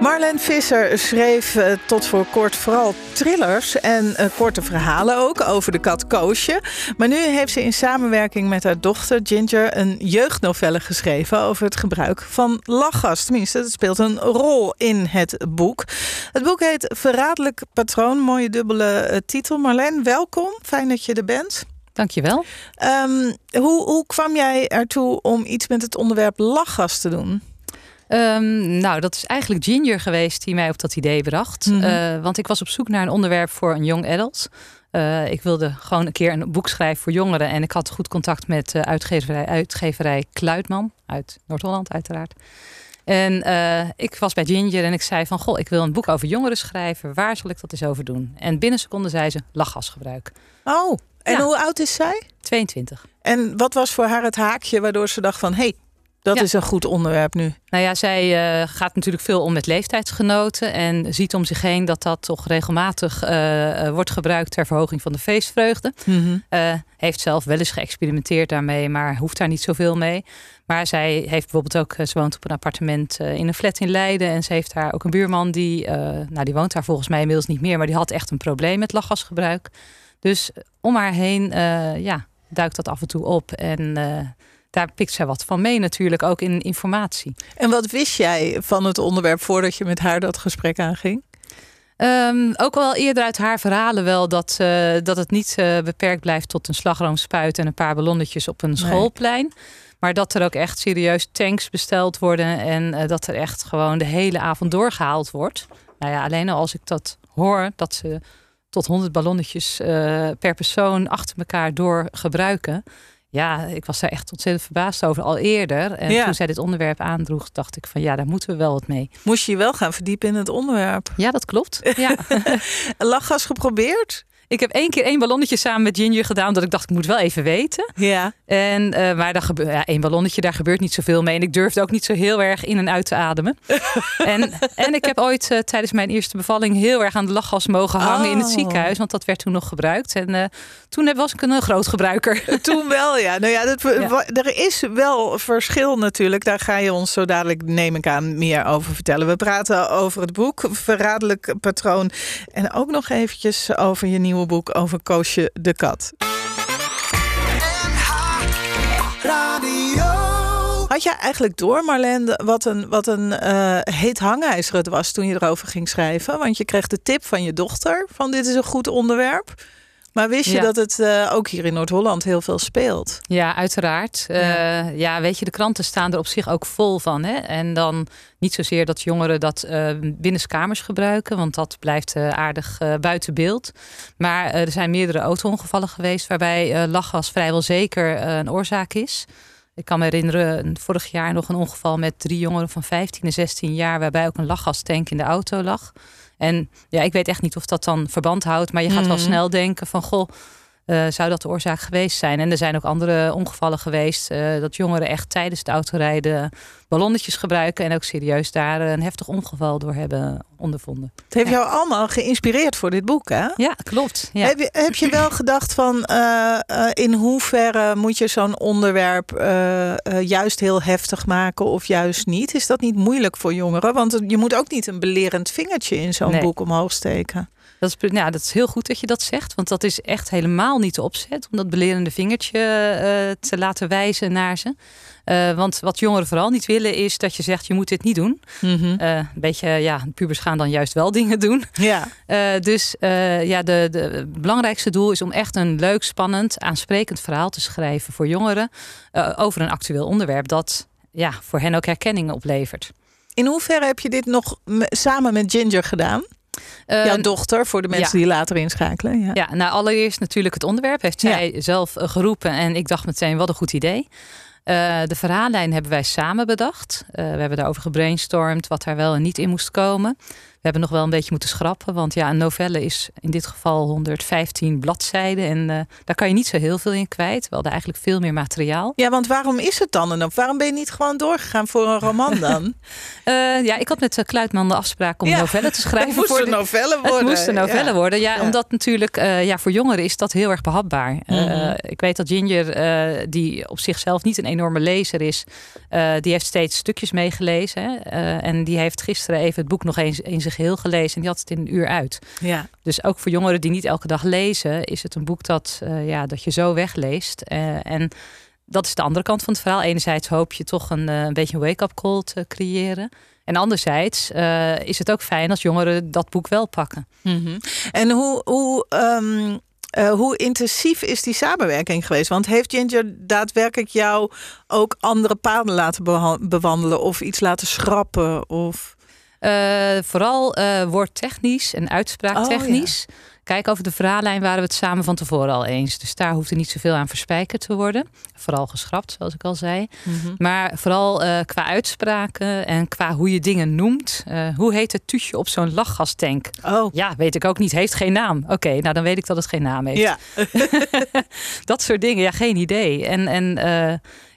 Marlen Visser schreef uh, tot voor kort vooral thrillers en uh, korte verhalen ook over de kat Koosje. Maar nu heeft ze in samenwerking met haar dochter Ginger een jeugdnovelle geschreven over het gebruik van lachgas. Tenminste, het speelt een rol in het boek. Het boek heet Verraderlijk Patroon, mooie dubbele uh, titel. Marlen, welkom. Fijn dat je er bent. Dankjewel. Um, hoe, hoe kwam jij ertoe om iets met het onderwerp lachgas te doen? Um, nou, dat is eigenlijk Ginger geweest die mij op dat idee bracht. Mm -hmm. uh, want ik was op zoek naar een onderwerp voor een young adult. Uh, ik wilde gewoon een keer een boek schrijven voor jongeren. En ik had goed contact met uh, uitgeverij, uitgeverij Kluitman uit Noord-Holland uiteraard. En uh, ik was bij Ginger en ik zei van... goh, ik wil een boek over jongeren schrijven. Waar zal ik dat eens over doen? En binnen seconden zei ze lachgasgebruik. Oh, en ja. hoe oud is zij? 22. En wat was voor haar het haakje waardoor ze dacht van... hey, dat ja. is een goed onderwerp nu. Nou ja, zij uh, gaat natuurlijk veel om met leeftijdsgenoten. En ziet om zich heen dat dat toch regelmatig uh, wordt gebruikt ter verhoging van de feestvreugde. Mm -hmm. uh, heeft zelf wel eens geëxperimenteerd daarmee, maar hoeft daar niet zoveel mee. Maar zij heeft bijvoorbeeld ook, ze woont op een appartement in een flat in Leiden. En ze heeft daar ook een buurman die, nou die woont daar volgens mij inmiddels niet meer. Maar die had echt een probleem met lachgasgebruik. Dus om haar heen, ja, duikt dat af en toe op. En daar pikt zij wat van mee natuurlijk, ook in informatie. En wat wist jij van het onderwerp voordat je met haar dat gesprek aanging? Um, ook wel eerder uit haar verhalen wel dat, uh, dat het niet uh, beperkt blijft tot een slagroomspuit en een paar ballonnetjes op een schoolplein. Nee. Maar dat er ook echt serieus tanks besteld worden en uh, dat er echt gewoon de hele avond doorgehaald wordt. Nou ja, alleen al als ik dat hoor, dat ze tot 100 ballonnetjes per persoon achter elkaar door gebruiken ja, ik was daar echt ontzettend verbaasd over al eerder. En ja. toen zij dit onderwerp aandroeg, dacht ik van ja, daar moeten we wel wat mee. Moest je je wel gaan verdiepen in het onderwerp? Ja, dat klopt. Ja. Lachgas geprobeerd? Ik heb één keer één ballonnetje samen met Ginger gedaan. Dat ik dacht, ik moet wel even weten. Ja. En, uh, maar daar gebeurt, ja, één ballonnetje, daar gebeurt niet zoveel mee. En ik durfde ook niet zo heel erg in en uit te ademen. en, en ik heb ooit uh, tijdens mijn eerste bevalling heel erg aan de lachgas mogen hangen oh. in het ziekenhuis. Want dat werd toen nog gebruikt. En uh, toen was ik een groot gebruiker. toen wel, ja. Nou ja, dat, ja. er is wel verschil natuurlijk. Daar ga je ons zo dadelijk, neem ik aan, meer over vertellen. We praten over het boek Verraderlijk Patroon. En ook nog eventjes over je nieuwe boek over Koosje de Kat. Had jij eigenlijk door, Marlene, wat een, wat een uh, heet hangijzer het was toen je erover ging schrijven? Want je kreeg de tip van je dochter van dit is een goed onderwerp. Maar wist je ja. dat het uh, ook hier in Noord-Holland heel veel speelt? Ja, uiteraard. Ja. Uh, ja. weet je, de kranten staan er op zich ook vol van. Hè? En dan niet zozeer dat jongeren dat uh, binnenskamers gebruiken, want dat blijft aardig buiten beeld. Maar er zijn meerdere auto-ongevallen geweest waarbij lachgas vrijwel zeker een oorzaak is. Ik kan me herinneren, vorig jaar nog een ongeval met drie jongeren van 15 en 16 jaar, waarbij ook een lachgastank in de auto lag. En ja, ik weet echt niet of dat dan verband houdt. Maar je gaat wel Mhm. snel denken van goh. Uh, zou dat de oorzaak geweest zijn? En er zijn ook andere ongevallen geweest. Uh, dat jongeren echt tijdens het autorijden ballonnetjes gebruiken. En ook serieus daar een heftig ongeval door hebben ondervonden. Het heeft Ja. jou allemaal geïnspireerd voor dit boek, hè? Ja, klopt. Ja. Heb, je, heb je wel gedacht van uh, in hoeverre moet je zo'n onderwerp juist heel heftig maken of juist niet? Is dat niet moeilijk voor jongeren? Want je moet ook niet een belerend vingertje in zo'n Nee. boek omhoog steken. Dat is, ja, dat is heel goed dat je dat zegt. Want dat is echt helemaal niet de opzet. Om dat belerende vingertje eh, te laten wijzen naar ze. Eh, want wat jongeren vooral niet willen is dat je zegt je moet dit niet doen. Mhm. Eh, een beetje, ja, pubers gaan dan juist wel dingen doen. Ja, dus ja, de, de, het belangrijkste doel is om echt een leuk, spannend, aansprekend verhaal te schrijven voor jongeren. over een actueel onderwerp dat ja, voor hen ook herkenning oplevert. in hoeverre heb je dit nog samen met Ginger gedaan? Eh, Jouw dochter, voor de mensen ja. die later inschakelen. Ja. Ja, nou allereerst natuurlijk het onderwerp heeft zij zelf eh, geroepen en ik dacht meteen wat een goed idee. Eh, de verhaallijn hebben wij samen bedacht. Eh, we hebben daarover gebrainstormd wat daar wel en niet in moest komen. Hebben nog wel een beetje moeten schrappen. Want ja, een novelle is in dit geval 115 bladzijden. En uh, daar kan je niet zo heel veel in kwijt. We hadden eigenlijk veel meer materiaal. Ja, want waarom is het dan een Waarom ben je niet gewoon doorgegaan voor een roman dan? uh, ja, ik had met Kluitman de afspraak om een novelle te schrijven. Het moest voor een novelle worden. Het moest een novelle ja. worden. Ja, omdat natuurlijk uh, ja, voor jongeren is dat heel erg behapbaar. Mm -hmm. ik weet dat Ginger, die op zichzelf niet een enorme lezer is, die heeft steeds stukjes meegelezen. En die heeft gisteren even het boek nog eens in zijn geheel gelezen. En die had het in een uur uit. Ja. Dus ook voor jongeren die niet elke dag lezen, is het een boek dat, uh, ja, dat je zo wegleest. Uh, en dat is de andere kant van het verhaal. Enerzijds hoop je toch een, uh, een beetje een wake-up call te creëren. En anderzijds is het ook fijn als jongeren dat boek wel pakken. Mm -hmm. En hoe, hoe um... Uh, hoe intensief is die samenwerking geweest? Want heeft Ginger daadwerkelijk jou ook andere paden laten bewandelen of iets laten schrappen? Of... Uh, vooral uh, woordtechnisch en uitspraaktechnisch. Oh, ja. Kijk, over de verhaallijn waren we het samen van tevoren al eens. Dus daar hoefde niet zoveel aan verspijkerd te worden. Vooral geschrapt, zoals ik al zei. Mm -hmm. Maar vooral uh, qua uitspraken en qua hoe je dingen noemt. hoe heet het tuutje op zo'n lachgastank? Oh. Ja, weet ik ook niet. Heeft geen naam. Oké, okay, nou dan weet ik dat het geen naam heeft. Ja. dat soort dingen, ja, geen idee. En, en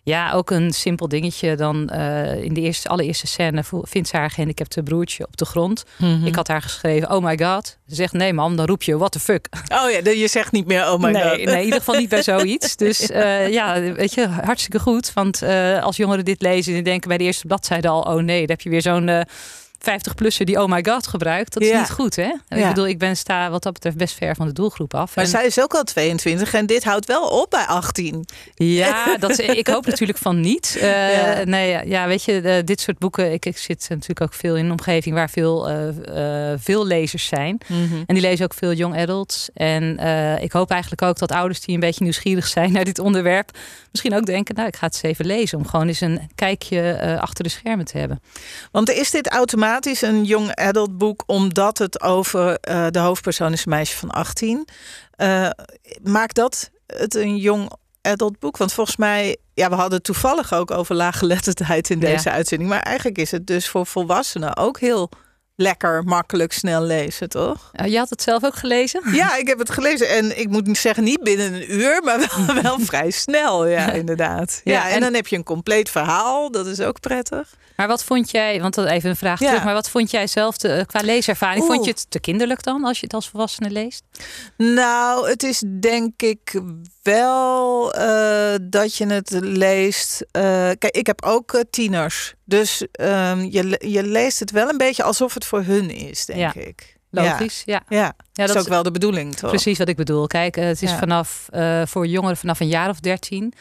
ja, ook een simpel dingetje. Dan uh, in de eerste, allereerste scène vindt ze haar gehandicapte broertje op de grond. Mhm. Mm -hmm. Ik had haar geschreven, oh my god. Ze zegt, nee mam, dan roep je, what the fuck. Oh ja, je zegt niet meer, oh my nee, god. Nee, in ieder geval niet bij zoiets. Dus uh, ja, weet je, hartstikke goed. Want uh, als jongeren dit lezen en denken bij de eerste bladzijde al, oh nee, dan heb je weer zo'n... 50-plusser die oh my god gebruikt. Dat is ja. niet goed, hè? Ja. Ik bedoel, ik ben sta wat dat betreft best ver van de doelgroep af. Maar En- zij is ook al 22 en dit houdt wel op bij 18. Ja, dat, ik hoop natuurlijk van niet. Eh, Ja. Nee, ja, weet je, de- dit soort boeken. Ik, ik zit natuurlijk ook veel in een omgeving waar veel, eh, eh, veel lezers zijn. En die lezen ook veel young adults. En eh, ik hoop eigenlijk ook dat ouders die een beetje nieuwsgierig zijn naar dit onderwerp. misschien ook denken: Nou, ik ga het eens even lezen. Om gewoon eens een kijkje eh, achter de schermen te hebben. Want is dit automatisch een young adult boek omdat het over eh, de hoofdpersoon is een meisje van 18? Eh, maakt dat het een young adult boek? Want volgens mij, ja, we hadden het toevallig ook over laaggeletterdheid in deze uitzending. Maar eigenlijk is het dus voor volwassenen ook heel lekker, makkelijk, snel lezen, toch? Eh, je had het zelf ook gelezen? Ja, ik heb het gelezen en ik moet niet zeggen niet binnen een uur, maar wel, wel vrij snel, ja, inderdaad. Ja, Ja, en, en- dan heb je een compleet verhaal, dat is ook prettig. Maar wat vond jij, want dat even een vraag Ja. terug, maar wat vond jij zelf te, eh, qua leeservaring? Vond je het te kinderlijk dan als je het als volwassene leest? Nou, het is denk ik wel eh, dat je het leest. kijk, ik heb ook tieners. Dus ehm, je, je leest het wel een beetje alsof het voor hun is, denk Ja. ik. Logisch, ja. Ja, ja. dat is ook wel de bedoeling, toch? precies wat ik bedoel. Kijk, eh, het is vanaf eh, voor jongeren vanaf een jaar of dertien.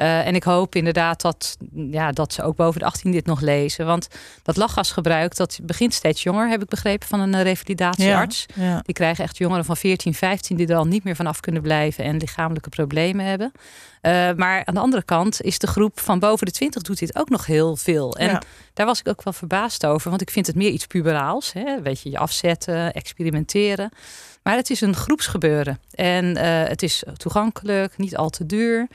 Eh, en ik hoop inderdaad dat, ja, dat ze ook boven de 18 dit nog lezen. Want dat lachgasgebruik, dat begint steeds jonger, heb ik begrepen van een eh, revalidatiearts. Ja. Die krijgen echt jongeren van 14, 15 die er al niet meer vanaf kunnen blijven en lichamelijke problemen hebben. Eh, maar aan de andere kant is de groep van boven de 20 doet dit ook nog heel veel. En Ja. daar was ik ook wel verbaasd over, want ik vind het meer iets puberaals. Hè? Weet je, je afzetten, experimenteren. Maar het is een groepsgebeuren. En het is toegankelijk, niet al te duur.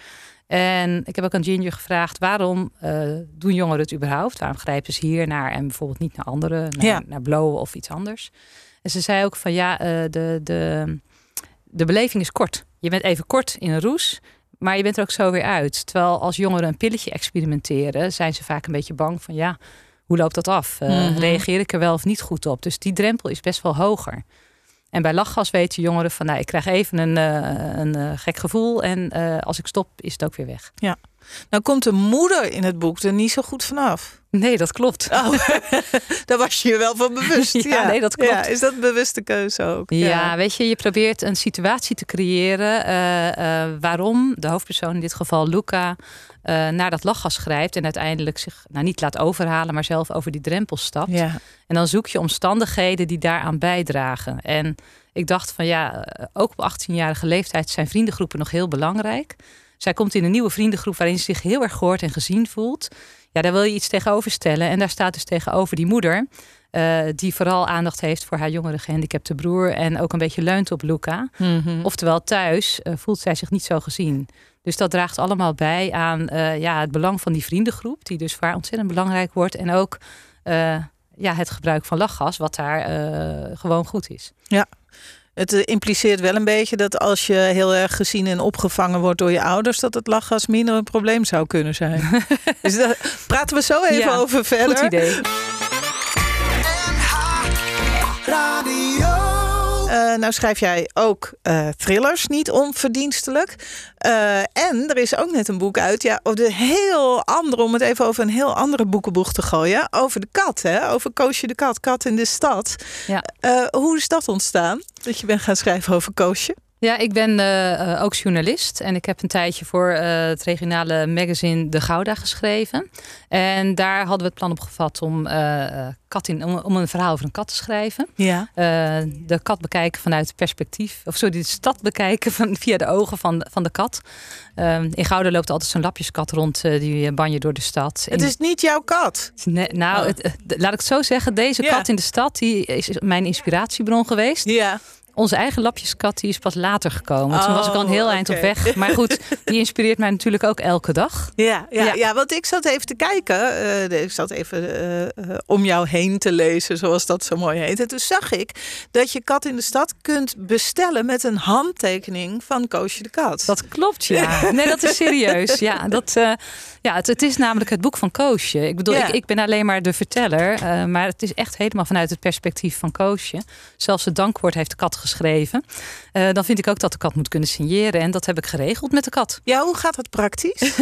En ik heb ook aan Ginger gevraagd: waarom eh, doen jongeren het überhaupt? Waarom grijpen ze hier naar en bijvoorbeeld niet naar anderen, naar, Ja. naar blowen of iets anders? En ze zei ook van ja, eh, de, de, de beleving is kort. Je bent even kort in een roes, maar je bent er ook zo weer uit. Terwijl als jongeren een pilletje experimenteren, zijn ze vaak een beetje bang van ja, hoe loopt dat af? Eh, Mhm. Reageer ik er wel of niet goed op? Dus die drempel is best wel hoger. En bij lachgas weten jongeren van, nou, ik krijg even een, eh, een eh, gek gevoel en eh, als ik stop is het ook weer weg. Nou komt de moeder in het boek er niet zo goed vanaf. Nee, dat klopt. Oh, daar was je je wel van bewust. Ja, nee, dat klopt. Ja, is dat een bewuste keuze ook? Ja, weet je, je probeert een situatie te creëren eh, eh, waarom de hoofdpersoon, in dit geval Luca, eh, naar dat lachgas grijpt en uiteindelijk zich nou, niet laat overhalen, maar zelf over die drempel stapt. Ja. En dan zoek je omstandigheden die daaraan bijdragen. En ik dacht van ja, ook op 18-jarige leeftijd zijn vriendengroepen nog heel belangrijk. Zij komt in een nieuwe vriendengroep waarin ze zich heel erg gehoord en gezien voelt. Ja, daar wil je iets tegenover stellen. En daar staat dus tegenover die moeder. eh, die vooral aandacht heeft voor haar jongere gehandicapte broer. En ook een beetje leunt op Luca. Mhm. Oftewel thuis eh, voelt zij zich niet zo gezien. Dus dat draagt allemaal bij aan eh, ja, het belang van die vriendengroep. Die dus voor haar ontzettend belangrijk wordt. En ook ja, het gebruik van lachgas, wat daar gewoon goed is. Ja. Het eh, impliceert wel een beetje dat als je heel erg gezien en opgevangen wordt door je ouders, dat het lachgas minder een probleem zou kunnen zijn. dus daar praten we zo even Ja, over verder. Goed idee. Eh, nou schrijf jij ook eh, thrillers, niet onverdienstelijk. Eh, en er is ook net een boek uit, ja, over de heel andere, om het even over een heel andere boekenboeg te gooien, over de kat, hè? over Koosje de kat, kat in de stad. Ja. Hoe is dat ontstaan, dat je bent gaan schrijven over Koosje? Ja, ik ben eh, eh, ook journalist en ik heb een tijdje voor eh, het regionale magazine De Gouda geschreven. En daar hadden we het plan op gevat om, kat in, om, om een verhaal over een kat te schrijven. Ja. De kat bekijken vanuit het perspectief, of sorry, de stad bekijken van, via de ogen van, van de kat. In Gouda loopt altijd zo'n lapjeskat rond, die banje door de stad. Het In- is niet jouw kat. Nee, nou, Oh. het, laat ik het zo zeggen. Deze Ja. kat in de stad die is mijn inspiratiebron geweest. Ja. Onze eigen lapjeskat die is pas later gekomen. Toen was ik al een heel Oh, eind op weg. Maar goed, die inspireert mij natuurlijk ook elke dag. Ja, ja, ja. Ja. want ik zat even te kijken. eh, ik zat even eh, eh, om jou heen te lezen, zoals dat zo mooi heet. En toen zag ik dat je kat in de stad kunt bestellen met een handtekening van Koosje de Kat. Dat klopt, ja. Nee, dat is serieus. Ja, dat, ja het, het is namelijk het boek van Koosje. Ik bedoel, Ja. ik, ik ben alleen maar de verteller. maar het is echt helemaal vanuit het perspectief van Koosje. Zelfs het dankwoord heeft de kat geschreven. Eh, dan vind ik ook dat de kat moet kunnen signeren. En dat heb ik geregeld met de kat. Ja, hoe gaat dat praktisch?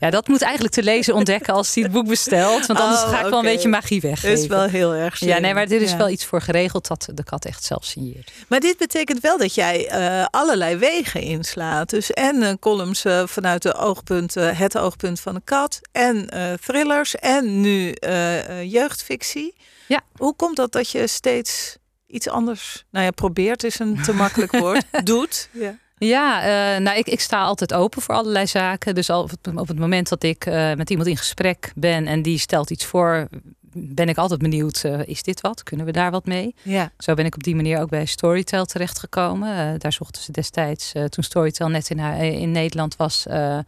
Ja, dat moet eigenlijk te lezen ontdekken als hij het boek bestelt. Want anders Oh, ga ik wel een beetje magie Dat weggeven. is wel heel erg Ja, nee, maar er is Ja. wel iets voor geregeld dat de kat echt zelf signeert. Maar dit betekent wel dat jij eh, allerlei wegen inslaat. Dus en eh, columns vanuit de oogpunt, het oogpunt van de kat. En thrillers. En nu jeugdfictie. Ja. Hoe komt dat dat je steeds iets anders... Nou ja, probeert is een te makkelijk woord. Doet. Ja. Ja, eh, nou, ik, ik sta altijd open voor allerlei zaken. Dus al op het, op het moment dat ik eh, met iemand in gesprek ben en die stelt iets voor, ben ik altijd benieuwd: eh, is dit wat? Kunnen we daar wat mee? ja. Zo ben ik op die manier ook bij Storytel terechtgekomen. Eh daar zochten ze destijds, eh, toen Storytel net in, haar- in Nederland was, eh,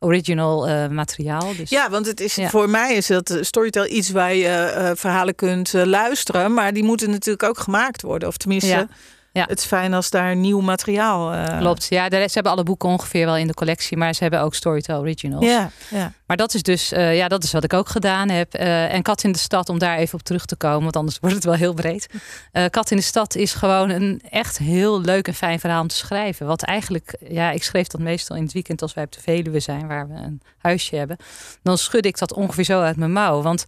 original eh, materiaal. Dus Ja, want het is, Ja. voor mij is dat eh, Storytel iets waar je eh, verhalen kunt luisteren. Maar die moeten natuurlijk ook gemaakt worden. Of tenminste, Ja. Ja. het is fijn als daar nieuw materiaal... eh, Klopt, ja, de- ze hebben alle boeken ongeveer wel in de collectie, maar ze hebben ook Storytel Originals. Ja, ja. Maar dat is dus, eh, ja, dat is wat ik ook gedaan heb. Eh, en Kat in de Stad, om daar even op terug te komen, want anders wordt het wel heel breed. Kat in de Stad is gewoon een echt heel leuk en fijn verhaal om te schrijven. Wat eigenlijk, ja, ik schreef dat meestal in het weekend als wij op de Veluwe zijn, waar we een huisje hebben. Dan schud ik dat ongeveer zo uit mijn mouw. Want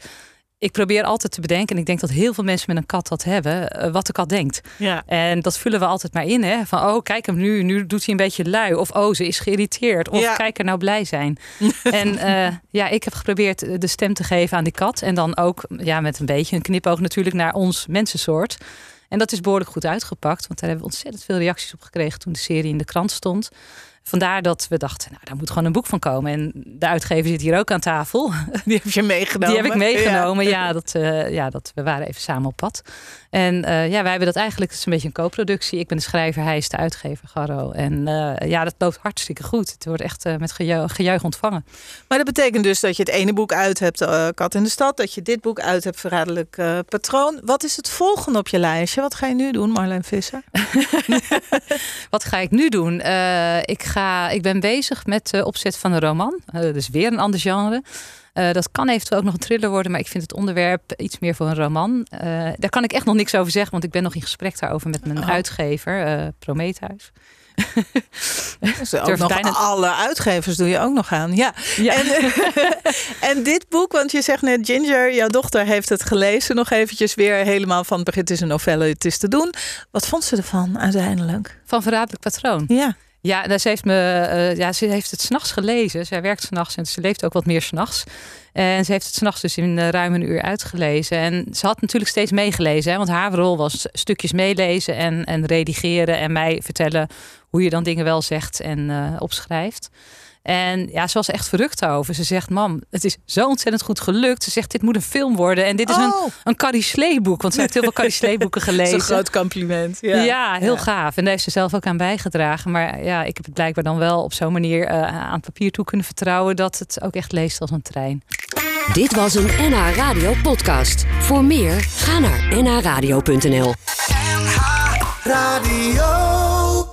ik probeer altijd te bedenken, en ik denk dat heel veel mensen met een kat dat hebben, eh, wat de kat denkt. ja. En dat vullen we altijd maar in. Hè? Van, oh, kijk hem nu. Nu doet hij een beetje lui. Of, oh, ze is geïrriteerd. Of, Ja. kijk er nou blij zijn. en eh, ja, ik heb geprobeerd de stem te geven aan die kat. En dan ook ja, met een beetje een knipoog natuurlijk naar ons mensensoort. En dat is behoorlijk goed uitgepakt. Want daar hebben we ontzettend veel reacties op gekregen toen de serie in de krant stond. Vandaar dat we dachten, nou, daar moet gewoon een boek van komen. En de uitgever zit hier ook aan tafel. Die heb je meegenomen. Die heb ik meegenomen. Ja. Ja, dat, eh, ja dat, we waren even samen op pad. En eh, ja, wij hebben dat eigenlijk, het is een beetje een co-productie. Ik ben de schrijver, hij is de uitgever, Garro. En eh, ja, dat loopt hartstikke goed. Het wordt echt met gejuich, gejuich ontvangen. Maar dat betekent dus dat je het ene boek uit hebt, Kat in de Stad. Dat je dit boek uit hebt, Verraderlijk Patroon. Wat is het volgende op je lijstje? Wat ga je nu doen, Marleen Visser? Wat ga ik nu doen? Ik, ga, ik ben bezig met de opzet van een roman. Eh dus weer een ander genre. Eh, dat kan eventueel ook nog een thriller worden, maar ik vind het onderwerp iets meer voor een roman. Eh, daar kan ik echt nog niks over zeggen, want ik ben nog in gesprek daarover met mijn Oh. uitgever, eh Prometheus. Dus ook nog alle uitgevers doe je ook nog aan. Ja. Ja. En, en dit boek, want je zegt net Ginger, jouw dochter heeft het gelezen nog eventjes weer helemaal van het begin. Het is een novelle, het is te doen. Wat vond ze ervan uiteindelijk? Van Verraderlijk Patroon. Ja. Ja, ze heeft, me, eh, ja, ze heeft het s'nachts gelezen. Zij werkt s'nachts en ze leeft ook wat meer s'nachts. En ze heeft het s'nachts dus in eh, ruim een uur uitgelezen. En ze had natuurlijk steeds meegelezen. Hè, want haar rol was stukjes meelezen en, en redigeren. En mij vertellen hoe je dan dingen wel zegt en eh, opschrijft. En ja, ze was echt verrukt over. Ze zegt, mam, het is zo ontzettend goed gelukt. Ze zegt, dit moet een film worden. En dit is een, Oh, een Carrie Slee boek. Want ze heeft heel veel Carrie Slee boeken dat is gelezen. een groot compliment. Ja, Ja, heel Ja. gaaf. En daar heeft ze zelf ook aan bijgedragen. Maar ja, ik heb het blijkbaar dan wel op zo'n manier eh, aan het papier toe kunnen vertrouwen dat het ook echt leest als een trein. Dit was een NH Radio podcast. Voor meer, ga naar nhradio.nl. NH Radio.